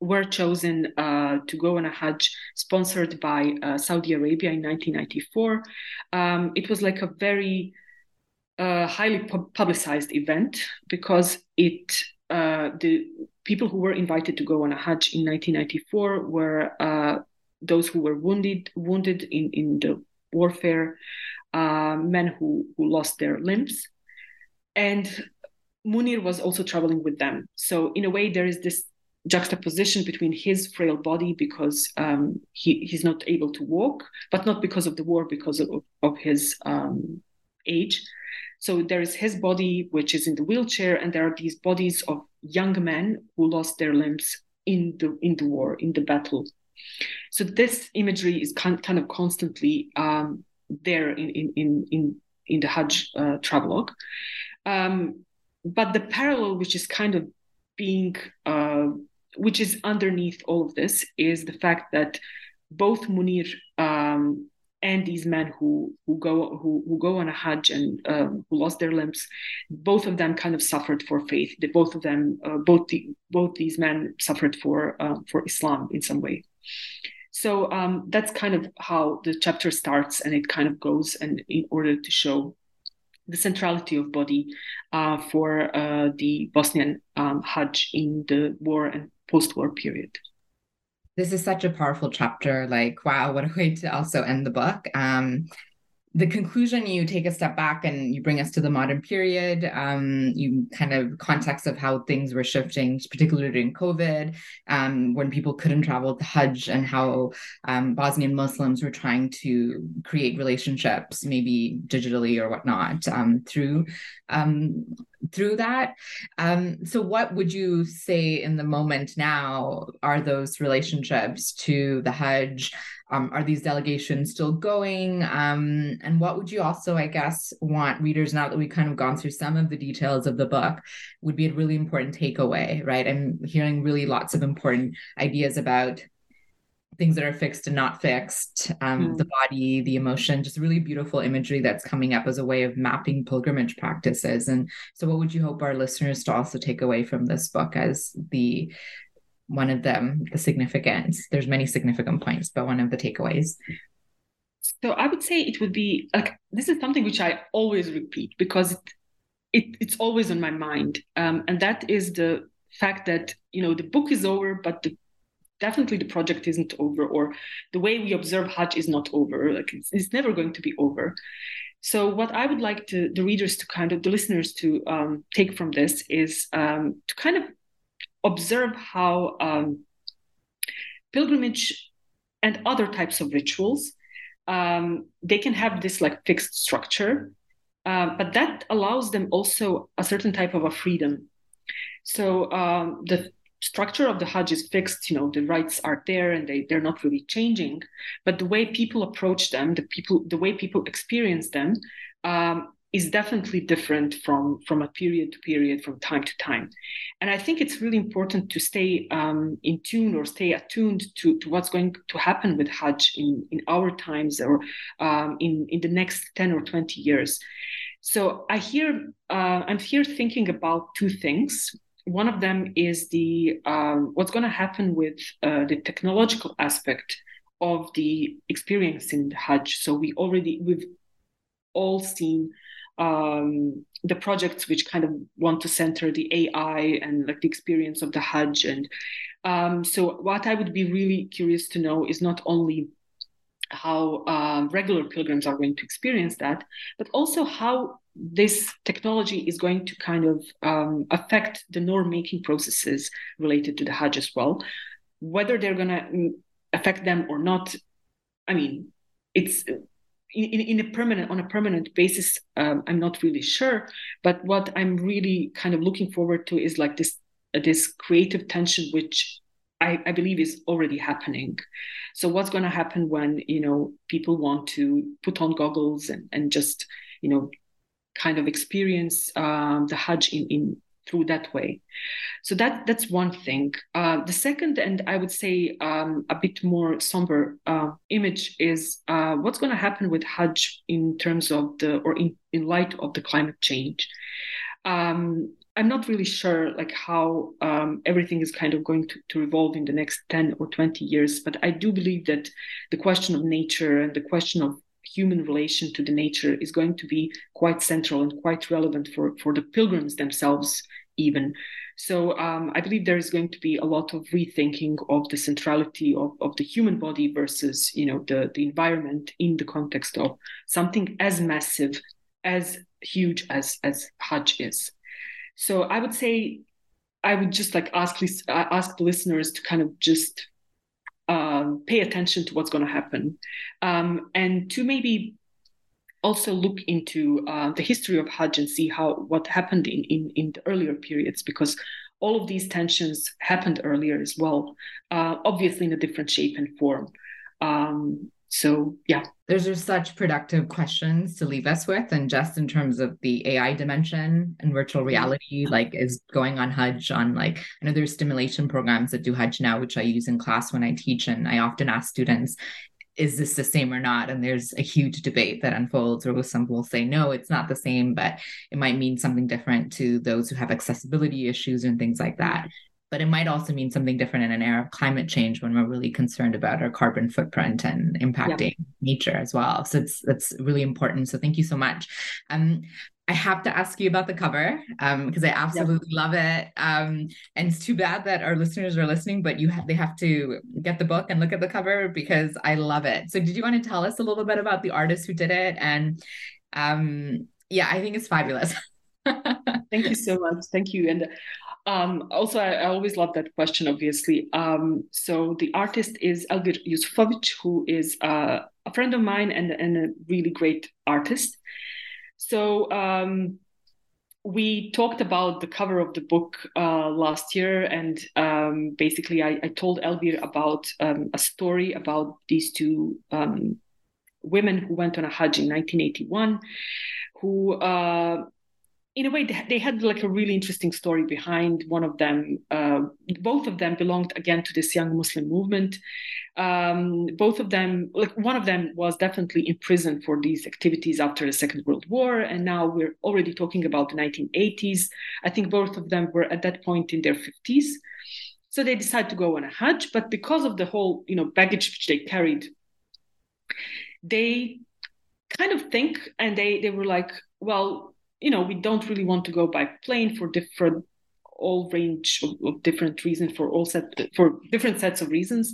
were chosen uh, to go on a Hajj sponsored by uh, Saudi Arabia in 1994. Um, it was like a very uh, highly pu- publicized event because it uh, the people who were invited to go on a Hajj in 1994 were uh, those who were wounded wounded in, in the warfare, uh, men who, who lost their limbs. And Munir was also traveling with them. So in a way, there is this juxtaposition between his frail body because um, he, he's not able to walk, but not because of the war, because of, of his um, age. So there is his body, which is in the wheelchair, and there are these bodies of young men who lost their limbs in the in the war, in the battle. So this imagery is kind, kind of constantly um, there in in in in, in the Hajj uh, travelogue. Um, but the parallel, which is kind of being uh, which is underneath all of this is the fact that both Munir um, and these men who who go who, who go on a Hajj and um, who lost their limbs, both of them kind of suffered for faith. Both of them, uh, both the, both these men suffered for uh, for Islam in some way. So um, that's kind of how the chapter starts, and it kind of goes, and in order to show the centrality of body uh, for uh, the Bosnian um, Hajj in the war and post-war period. This is such a powerful chapter. Like, wow, what a way to also end the book. Um, the conclusion you take a step back and you bring us to the modern period um, you kind of context of how things were shifting particularly during covid um, when people couldn't travel to hajj and how um, bosnian muslims were trying to create relationships maybe digitally or whatnot um, through um, through that. Um, so, what would you say in the moment now are those relationships to the Hajj? Um, are these delegations still going? Um, and what would you also, I guess, want readers now that we've kind of gone through some of the details of the book would be a really important takeaway, right? I'm hearing really lots of important ideas about things that are fixed and not fixed, um, mm. the body, the emotion, just really beautiful imagery that's coming up as a way of mapping pilgrimage practices. And so, what would you hope our listeners to also take away from this book as the one of them, the significance? There's many significant points, but one of the takeaways. So I would say it would be like this is something which I always repeat because it, it it's always on my mind, um, and that is the fact that you know the book is over, but the definitely the project isn't over or the way we observe hajj is not over. Like it's, it's never going to be over. So what i would like to the readers to kind of the listeners to um, take from this is um, to kind of observe how um, pilgrimage and other types of rituals um, they can have this like fixed structure uh, but that allows them also a certain type of a freedom. So um, the structure of the Hajj is fixed. You know, the rites are there and they they're not really changing. But the way people approach them, the people, the way people experience them, um, is definitely different from from a period to period, from time to time. And I think it's really important to stay um, in tune or stay attuned to to what's going to happen with Hajj in in our times or um, in in the next ten or twenty years. So I hear uh, I'm here thinking about two things one of them is the um, what's going to happen with uh, the technological aspect of the experience in the Hajj. So we already we've all seen um, the projects which kind of want to center the AI and like the experience of the Hajj. And um, so what I would be really curious to know is not only how uh, regular pilgrims are going to experience that, but also how this technology is going to kind of um, affect the norm making processes related to the Hajj as well. Whether they're going to mm, affect them or not, I mean, it's in, in a permanent on a permanent basis. Um, I'm not really sure, but what I'm really kind of looking forward to is like this uh, this creative tension, which I, I believe is already happening. So what's going to happen when you know people want to put on goggles and and just you know kind of experience um, the Hajj in, in through that way. So that that's one thing. Uh, the second, and I would say um, a bit more somber uh, image is uh, what's going to happen with Hajj in terms of the or in, in light of the climate change. Um, I'm not really sure like how um, everything is kind of going to, to evolve in the next 10 or 20 years, but I do believe that the question of nature and the question of human relation to the nature is going to be quite central and quite relevant for, for the pilgrims themselves, even. So um, I believe there is going to be a lot of rethinking of the centrality of, of the human body versus, you know, the, the environment in the context of something as massive, as huge as, as Hajj is. So I would say I would just like ask ask the listeners to kind of just um, pay attention to what's going to happen, um, and to maybe also look into uh, the history of Hajj and see how what happened in, in in the earlier periods because all of these tensions happened earlier as well, uh, obviously in a different shape and form. Um, so yeah. Those are such productive questions to leave us with. And just in terms of the ai dimension and virtual mm-hmm. reality like is going on hajj on like i know there's stimulation programs that do hajj now which i use in class when i teach. And i often ask students is this the same or not? And there's a huge debate that unfolds or some will say no it's not the same but it might mean something different to those who have accessibility issues and things like that but it might also mean something different in an era of climate change when we're really concerned about our carbon footprint and impacting nature as well. So it's that's really important. So thank you so much. Um, I have to ask you about the cover um, because I absolutely yep. love it. Um, and it's too bad that our listeners are listening, but you have they have to get the book and look at the cover because I love it. So did you want to tell us a little bit about the artist who did it? And um, yeah, I think it's fabulous. Thank you so much. Thank you. And um, also, I, I, always love that question, obviously. Um, so the artist is Elvir Jusufović, who is uh, a friend of mine and, and a really great artist. So um, we talked about the cover of the book uh, last year, and um, basically, I, I, told Elvir about um, a story about these two um, women who went on a Hajj in 1981 who uh, in a way they had like a really interesting story behind one of them uh, both of them belonged again to this young muslim movement. Um, both of them like one of them was definitely in prison for these activities after the second world war and now we're already talking about the 1980s i think both of them were at that point in their 50s so they decided to go on a hajj but because of the whole you know baggage which they carried they kind of think and they they were like well you know, we don't really want to go by plane for different all range of, of different reasons for all set for different sets of reasons.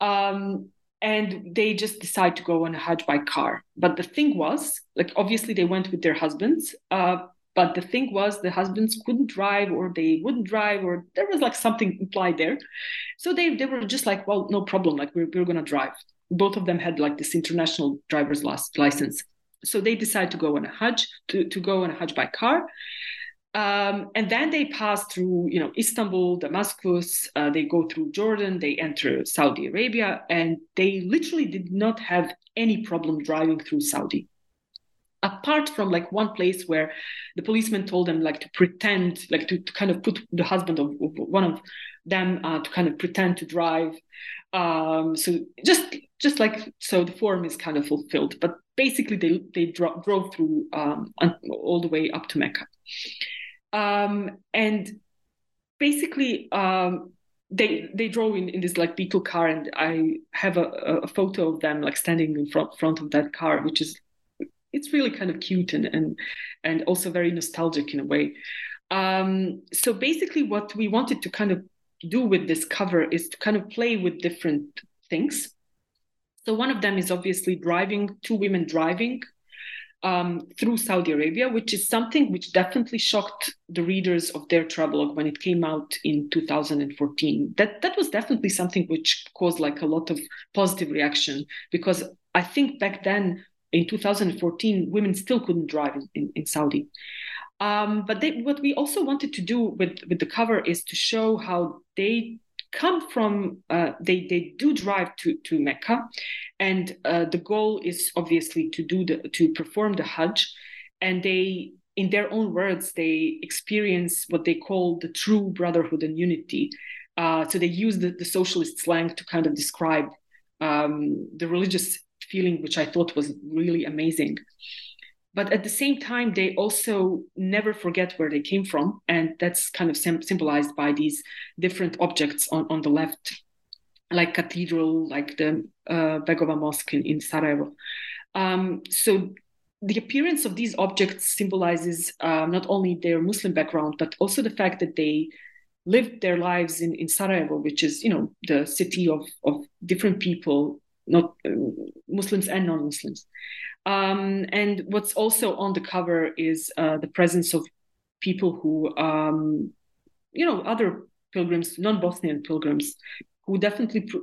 Um, and they just decide to go on a Hajj by car. But the thing was, like obviously they went with their husbands, uh, but the thing was the husbands couldn't drive or they wouldn't drive or there was like something implied there. So they they were just like, well, no problem, like we're we're gonna drive. Both of them had like this international driver's license. So they decide to go on a Hajj, to, to go on a Hajj by car. Um, and then they pass through, you know, Istanbul, Damascus. Uh, they go through Jordan. They enter Saudi Arabia, and they literally did not have any problem driving through Saudi. Apart from like one place where the policeman told them like to pretend, like to, to kind of put the husband of, of one of them uh, to kind of pretend to drive. Um, so just just like so, the form is kind of fulfilled. But basically they they dro- drove through um, all the way up to Mecca, um, and basically um, they they drove in, in this like Beetle car, and I have a, a photo of them like standing in front front of that car, which is it's really kind of cute and and and also very nostalgic in a way. Um, so basically, what we wanted to kind of do with this cover is to kind of play with different things so one of them is obviously driving, two women driving um, through Saudi Arabia, which is something which definitely shocked the readers of their travelogue when it came out in 2014. That that was definitely something which caused like a lot of positive reaction because I think back then in 2014 women still couldn't drive in, in, in Saudi. Um, but they, what we also wanted to do with with the cover is to show how they come from uh, they they do drive to to Mecca, and uh, the goal is obviously to do the to perform the Hajj, and they in their own words they experience what they call the true brotherhood and unity. Uh, so they use the, the socialist slang to kind of describe um, the religious feeling, which I thought was really amazing but at the same time they also never forget where they came from and that's kind of sim- symbolized by these different objects on, on the left like cathedral like the uh, begova mosque in, in sarajevo. Um, so the appearance of these objects symbolizes uh, not only their muslim background but also the fact that they lived their lives in, in sarajevo which is you know the city of, of different people not uh, muslims and non-muslims um, and what's also on the cover is uh, the presence of people who um, you know other pilgrims, non-Bosnian pilgrims, who definitely pr-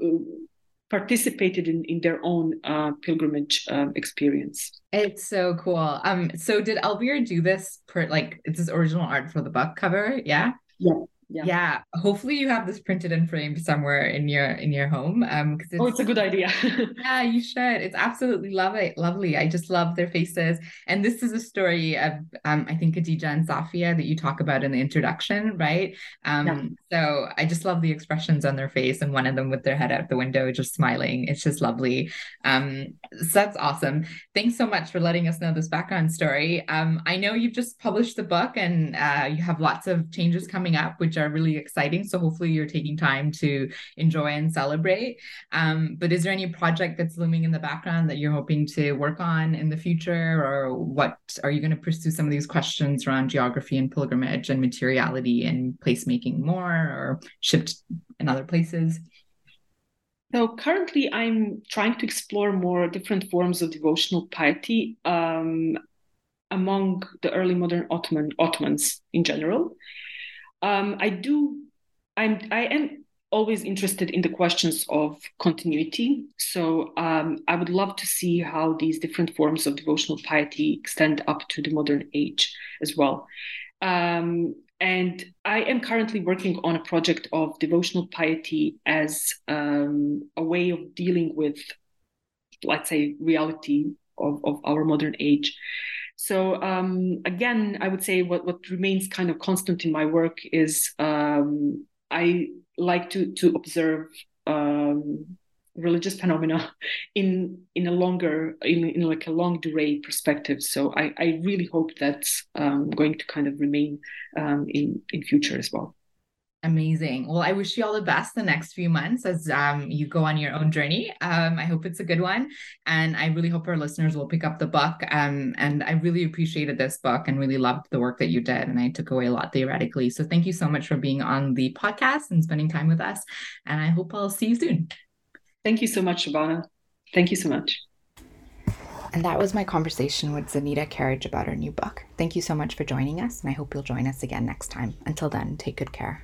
participated in, in their own uh, pilgrimage um, experience. It's so cool. Um, so did Elvira do this per like it's his original art for the book cover? Yeah. Yeah yeah. yeah hopefully you have this printed and framed somewhere in your in your home um because it's, oh it's a good idea. Yeah you should. It's absolutely lovely lovely. I just love their faces. And this is a story of um i think Khadija and Safia that you talk about in the introduction right? Um yeah. So i just love the expressions on their face and one of them with their head out the window just smiling it's just lovely um so that's awesome thanks so much for letting us know this background story um i know you've just published the book and uh you have lots of changes coming up which are really exciting. So hopefully you're taking time to enjoy and celebrate. Um, but is there any project that's looming in the background that you're hoping to work on in the future? Or what are you going to pursue some of these questions around geography and pilgrimage and materiality and placemaking more or shipped in other places? So currently, I'm trying to explore more different forms of devotional piety um, among the early modern Ottoman Ottomans in general um, I do. I'm. I am always interested in the questions of continuity. So um, I would love to see how these different forms of devotional piety extend up to the modern age as well. Um, and I am currently working on a project of devotional piety as um, a way of dealing with, let's say, reality of, of our modern age. So um, again, I would say what, what remains kind of constant in my work is um, I like to to observe um, religious phenomena in in a longer in, in like a longue durée perspective. So I, I really hope that's um, going to kind of remain um, in in future as well. Amazing. Well, I wish you all the best the next few months as um, you go on your own journey. Um, I hope it's a good one. And I really hope our listeners will pick up the book. Um, and I really appreciated this book and really loved the work that you did. And I took away a lot theoretically. So thank you so much for being on the podcast and spending time with us. And I hope I'll see you soon. Thank you so much, Shobhana. Thank you so much. And that was my conversation with Dženita Karić about her new book. Thank you so much for joining us, and I hope you'll join us again next time. Until then, take good care.